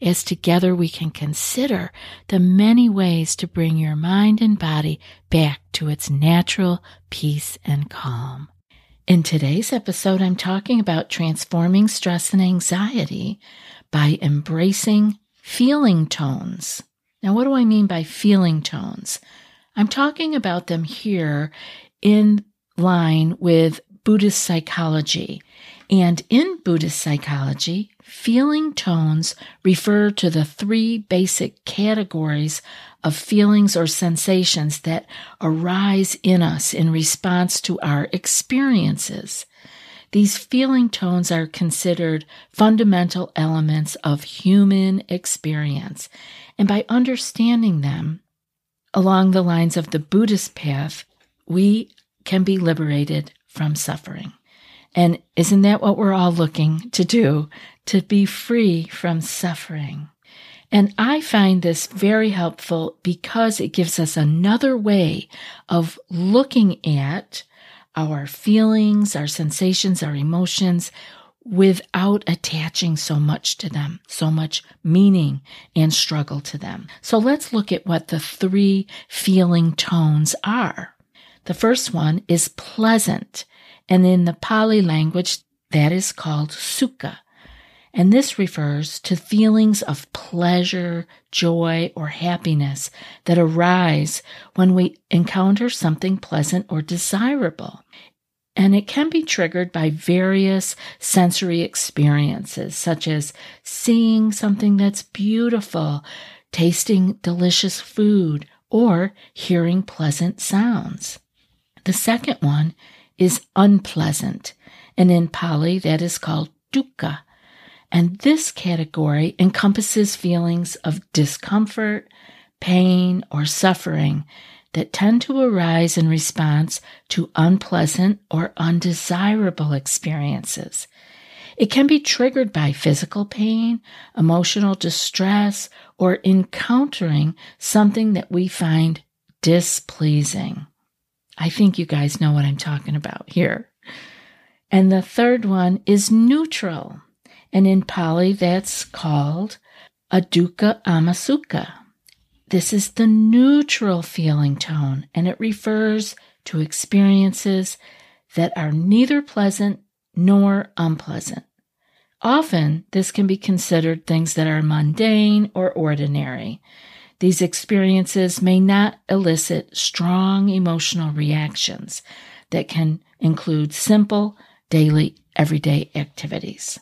as together we can consider the many ways to bring your mind and body back to its natural peace and calm. In today's episode, I'm talking about transforming stress and anxiety by embracing feeling tones. Now, what do I mean by feeling tones? I'm talking about them here in line with Buddhist psychology. And in Buddhist psychology, feeling tones refer to the three basic categories of feelings or sensations that arise in us in response to our experiences. These feeling tones are considered fundamental elements of human experience. And by understanding them along the lines of the Buddhist path, we can be liberated from suffering. And isn't that what we're all looking to do? To be free from suffering. And I find this very helpful because it gives us another way of looking at our feelings, our sensations, our emotions without attaching so much to them, so much meaning and struggle to them. So let's look at what the three feeling tones are. The first one is pleasant, and in the Pali language, that is called sukha. And this refers to feelings of pleasure, joy, or happiness that arise when we encounter something pleasant or desirable. And it can be triggered by various sensory experiences, such as seeing something that's beautiful, tasting delicious food, or hearing pleasant sounds. The second one is unpleasant, and in Pali that is called dukkha. And this category encompasses feelings of discomfort, pain, or suffering that tend to arise in response to unpleasant or undesirable experiences. It can be triggered by physical pain, emotional distress, or encountering something that we find displeasing. I think you guys know what I'm talking about here. And the third one is neutral. And in Pali, that's called adukkha Amasuka. This is the neutral feeling tone, and it refers to experiences that are neither pleasant nor unpleasant. Often, this can be considered things that are mundane or ordinary. These experiences may not elicit strong emotional reactions that can include simple, daily, everyday activities.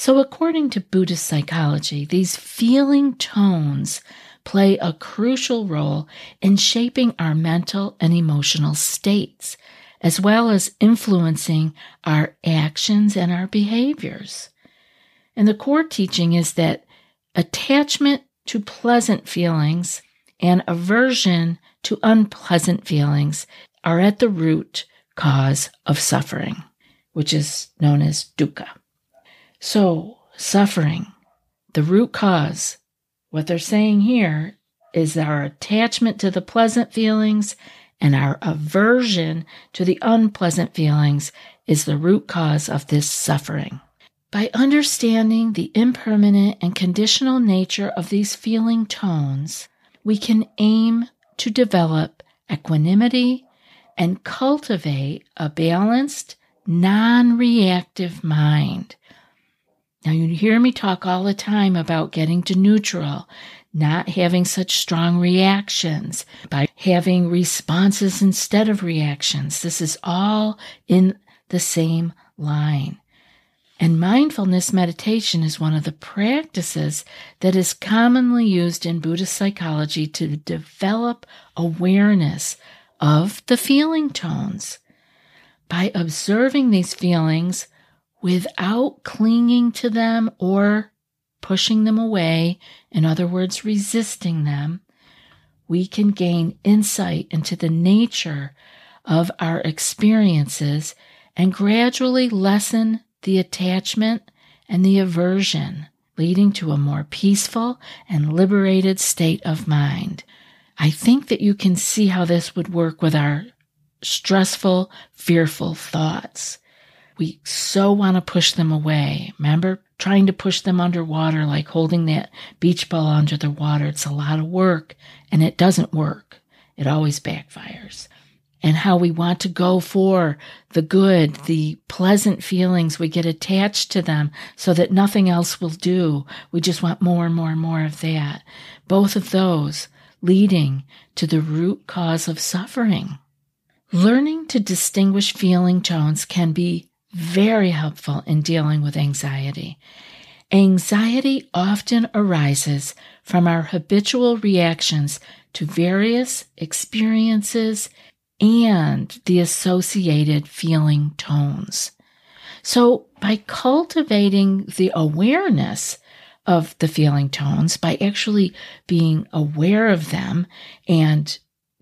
So, according to Buddhist psychology, these feeling tones play a crucial role in shaping our mental and emotional states, as well as influencing our actions and our behaviors. And the core teaching is that attachment to pleasant feelings and aversion to unpleasant feelings are at the root cause of suffering, which is known as dukkha. So, suffering, the root cause, what they're saying here is our attachment to the pleasant feelings and our aversion to the unpleasant feelings is the root cause of this suffering. By understanding the impermanent and conditional nature of these feeling tones, we can aim to develop equanimity and cultivate a balanced, non reactive mind. Now, you hear me talk all the time about getting to neutral, not having such strong reactions, by having responses instead of reactions. This is all in the same line. And mindfulness meditation is one of the practices that is commonly used in Buddhist psychology to develop awareness of the feeling tones. By observing these feelings without clinging to them or pushing them away, in other words, resisting them, we can gain insight into the nature of our experiences and gradually lessen the attachment and the aversion, leading to a more peaceful and liberated state of mind. I think that you can see how this would work with our stressful, fearful thoughts. We so want to push them away. Remember trying to push them underwater, like holding that beach ball under the water. It's a lot of work and it doesn't work. It always backfires. And how we want to go for the good, the pleasant feelings. We get attached to them so that nothing else will do. We just want more and more and more of that. Both of those leading to the root cause of suffering. Learning to distinguish feeling tones can be very helpful in dealing with anxiety. Anxiety often arises from our habitual reactions to various experiences and the associated feeling tones. So, by cultivating the awareness of the feeling tones, by actually being aware of them and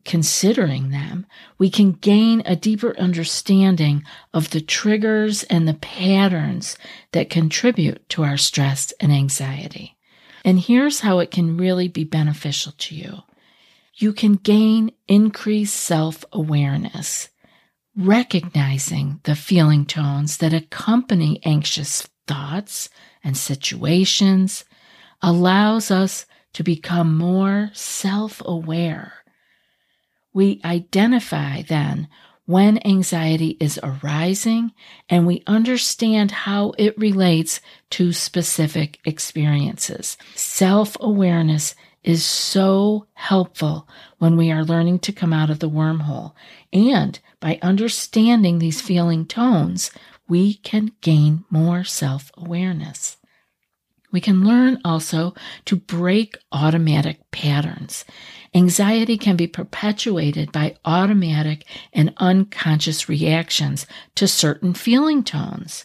considering them, we can gain a deeper understanding of the triggers and the patterns that contribute to our stress and anxiety. And here's how it can really be beneficial to you. You can gain increased self awareness, recognizing the feeling tones that accompany anxious thoughts and situations allows us to become more self aware we identify then when anxiety is arising and we understand how it relates to specific experiences. Self awareness is so helpful when we are learning to come out of the wormhole. And by understanding these feeling tones, we can gain more self awareness. We can learn also to break automatic patterns. Anxiety can be perpetuated by automatic and unconscious reactions to certain feeling tones.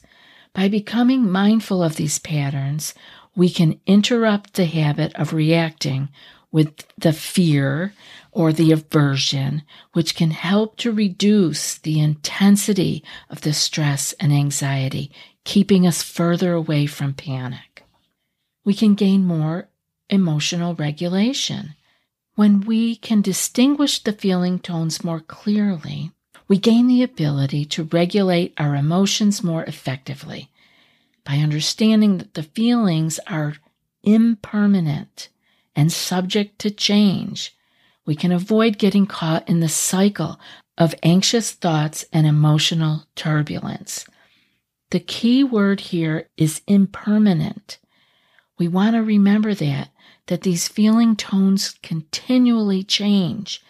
By becoming mindful of these patterns, we can interrupt the habit of reacting with the fear or the aversion, which can help to reduce the intensity of the stress and anxiety, keeping us further away from panic. We can gain more emotional regulation. When we can distinguish the feeling tones more clearly, we gain the ability to regulate our emotions more effectively by understanding that the feelings are impermanent and subject to change. We can avoid getting caught in the cycle of anxious thoughts and emotional turbulence. The key word here is impermanent. We want to remember that that these feeling tones continually change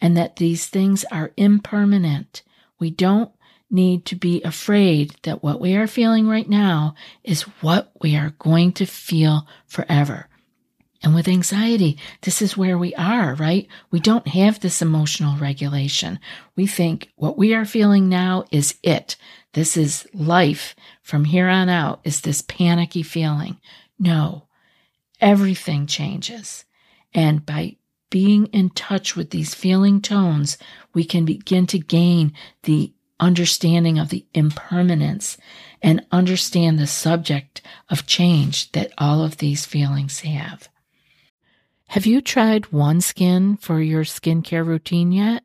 and that these things are impermanent. We don't need to be afraid that what we are feeling right now is what we are going to feel forever. And with anxiety, this is where we are, right? We don't have this emotional regulation. We think what we are feeling now is it. This is life from here on out is this panicky feeling. No, everything changes. And by being in touch with these feeling tones, we can begin to gain the understanding of the impermanence and understand the subject of change that all of these feelings have. Have you tried OneSkin for your skincare routine yet?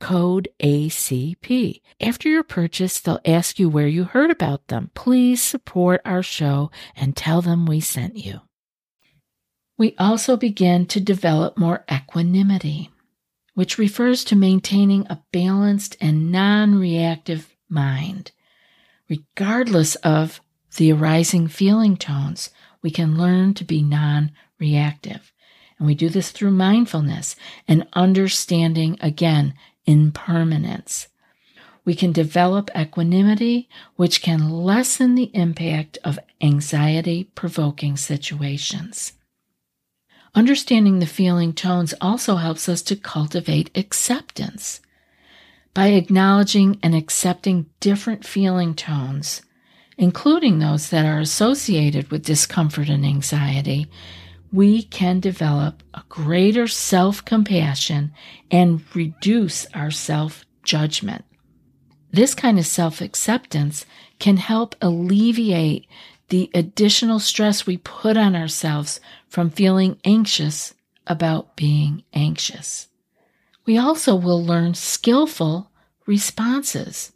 code ACP. After your purchase, they'll ask you where you heard about them. Please support our show and tell them we sent you. We also begin to develop more equanimity, which refers to maintaining a balanced and non reactive mind. Regardless of the arising feeling tones, we can learn to be non reactive. And we do this through mindfulness and understanding again impermanence. We can develop equanimity, which can lessen the impact of anxiety provoking situations. Understanding the feeling tones also helps us to cultivate acceptance. By acknowledging and accepting different feeling tones, including those that are associated with discomfort and anxiety, we can develop a greater self compassion and reduce our self judgment. This kind of self acceptance can help alleviate the additional stress we put on ourselves from feeling anxious about being anxious. We also will learn skillful responses.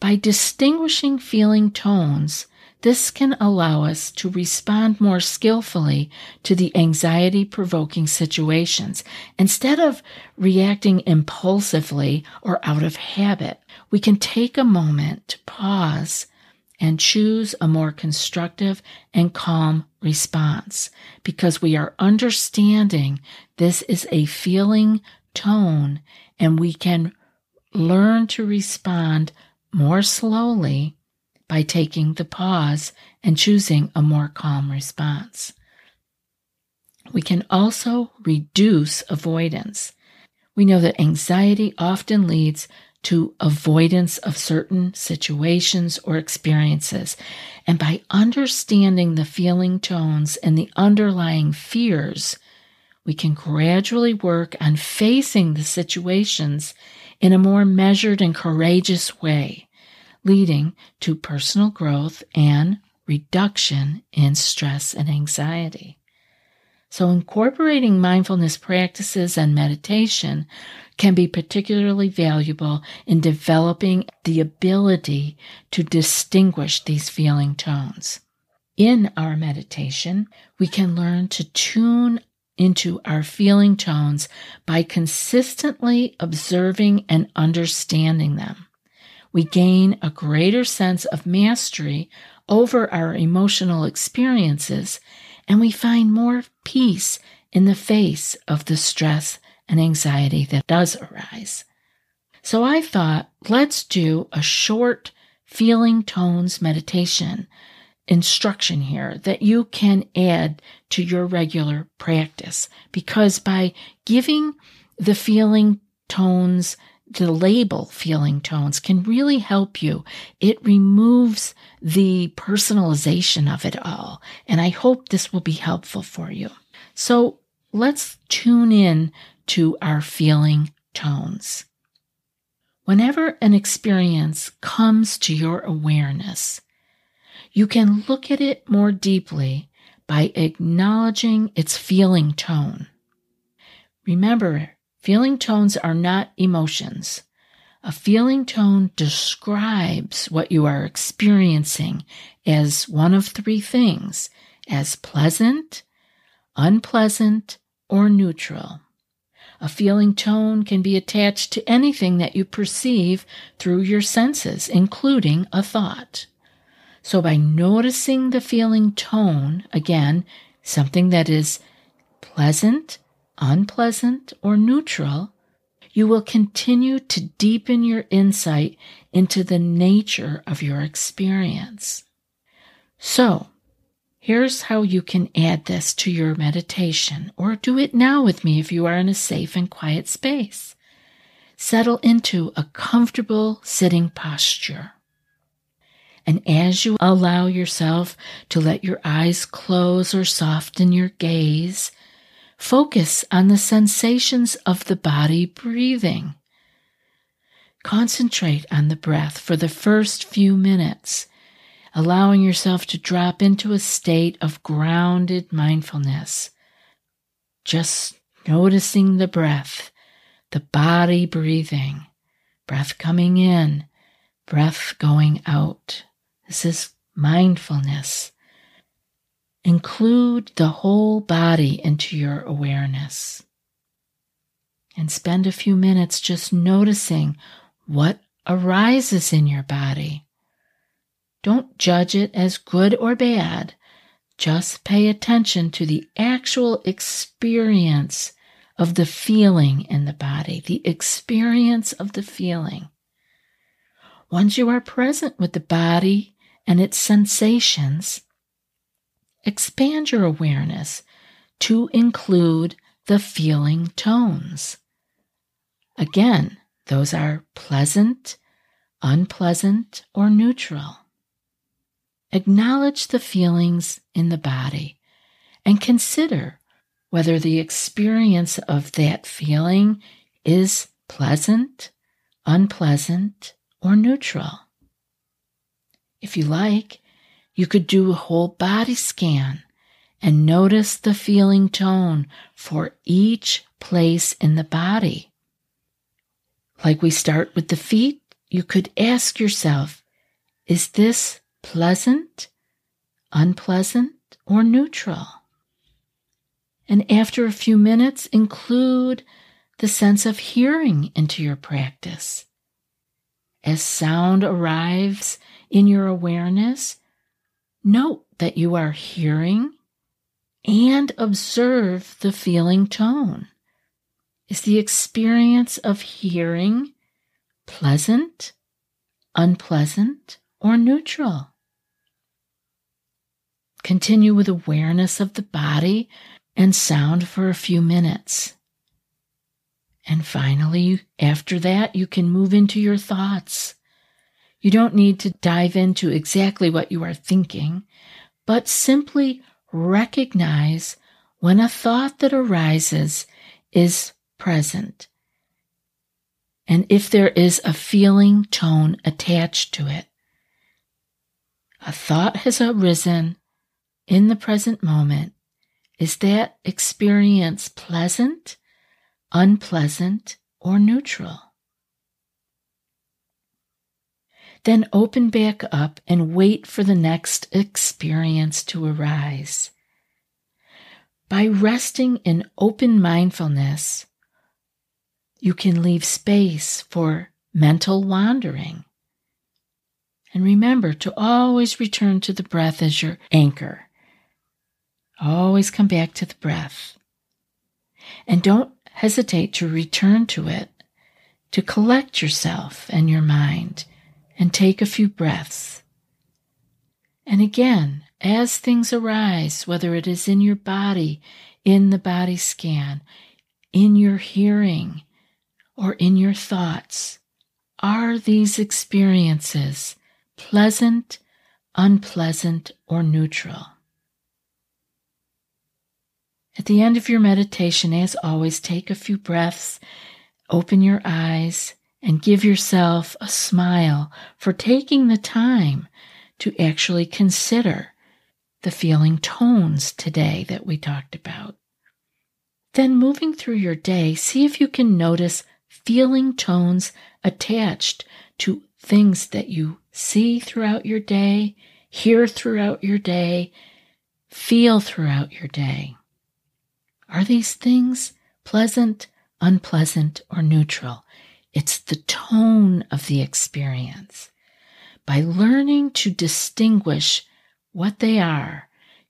By distinguishing feeling tones, this can allow us to respond more skillfully to the anxiety provoking situations. Instead of reacting impulsively or out of habit, we can take a moment to pause and choose a more constructive and calm response because we are understanding this is a feeling tone and we can learn to respond more slowly by taking the pause and choosing a more calm response. We can also reduce avoidance. We know that anxiety often leads to avoidance of certain situations or experiences. And by understanding the feeling tones and the underlying fears, we can gradually work on facing the situations in a more measured and courageous way leading to personal growth and reduction in stress and anxiety. So, incorporating mindfulness practices and meditation can be particularly valuable in developing the ability to distinguish these feeling tones. In our meditation, we can learn to tune into our feeling tones by consistently observing and understanding them we gain a greater sense of mastery over our emotional experiences, and we find more peace in the face of the stress and anxiety that does arise. So I thought, let's do a short feeling tones meditation instruction here that you can add to your regular practice because by giving the feeling tones the label feeling tones can really help you. It removes the personalization of it all. And I hope this will be helpful for you. So let's tune in to our feeling tones. Whenever an experience comes to your awareness, you can look at it more deeply by acknowledging its feeling tone. Remember, Feeling tones are not emotions. A feeling tone describes what you are experiencing as one of three things as pleasant, unpleasant, or neutral. A feeling tone can be attached to anything that you perceive through your senses, including a thought. So by noticing the feeling tone, again, something that is pleasant, unpleasant, or neutral, you will continue to deepen your insight into the nature of your experience. So, here's how you can add this to your meditation, or do it now with me if you are in a safe and quiet space. Settle into a comfortable sitting posture. And as you allow yourself to let your eyes close or soften your gaze, focus on the sensations of the body breathing. Concentrate on the breath for the first few minutes, allowing yourself to drop into a state of grounded mindfulness. Just noticing the breath, the body breathing, breath coming in, breath going out. This is mindfulness. Include the whole body into your awareness. And spend a few minutes just noticing what arises in your body. Don't judge it as good or bad. Just pay attention to the actual experience of the feeling in the body, the experience of the feeling. Once you are present with the body and its sensations, expand your awareness to include the feeling tones. Again, those are pleasant, unpleasant, or neutral. Acknowledge the feelings in the body and consider whether the experience of that feeling is pleasant, unpleasant, or neutral. If you like, you could do a whole body scan and notice the feeling tone for each place in the body. Like we start with the feet, you could ask yourself, is this pleasant, unpleasant, or neutral? And after a few minutes, include the sense of hearing into your practice. As sound arrives in your awareness, note that you are hearing and observe the feeling tone. Is the experience of hearing pleasant, unpleasant, or neutral? Continue with awareness of the body and sound for a few minutes. And finally, after that, you can move into your thoughts. You don't need to dive into exactly what you are thinking, but simply recognize when a thought that arises is present. And if there is a feeling tone attached to it, a thought has arisen in the present moment. Is that experience pleasant, unpleasant, or neutral? Then open back up and wait for the next experience to arise. By resting in open mindfulness, you can leave space for mental wandering. And remember to always return to the breath as your anchor. Always come back to the breath. And don't hesitate to return to it, to collect yourself and your mind, and take a few breaths. And again, as things arise, whether it is in your body, in the body scan, in your hearing, or in your thoughts? Are these experiences pleasant, unpleasant, or neutral? At the end of your meditation, as always, take a few breaths, open your eyes, and give yourself a smile for taking the time to actually consider the feeling tones today that we talked about. Then, moving through your day, see if you can notice feeling tones attached to things that you see throughout your day, hear throughout your day, feel throughout your day. Are these things pleasant, unpleasant, or neutral? It's the tone of the experience. By learning to distinguish what they are,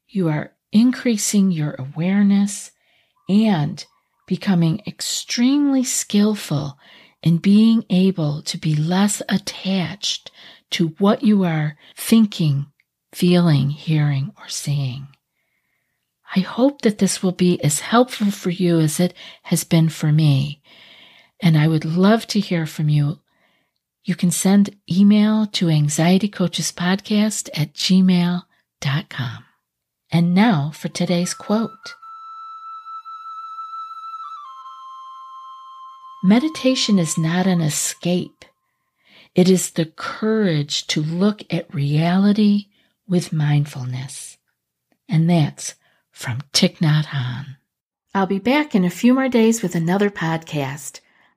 you are increasing your awareness and becoming extremely skillful in being able to be less attached to what you are thinking, feeling, hearing, or seeing. I hope that this will be as helpful for you as it has been for me. And I would love to hear from you. You can send email to anxietycoachespodcast at gmail.com. And now for today's quote. Meditation is not an escape. It is the courage to look at reality with mindfulness. And that's from Thich Nhat Hanh. I'll be back in a few more days with another podcast.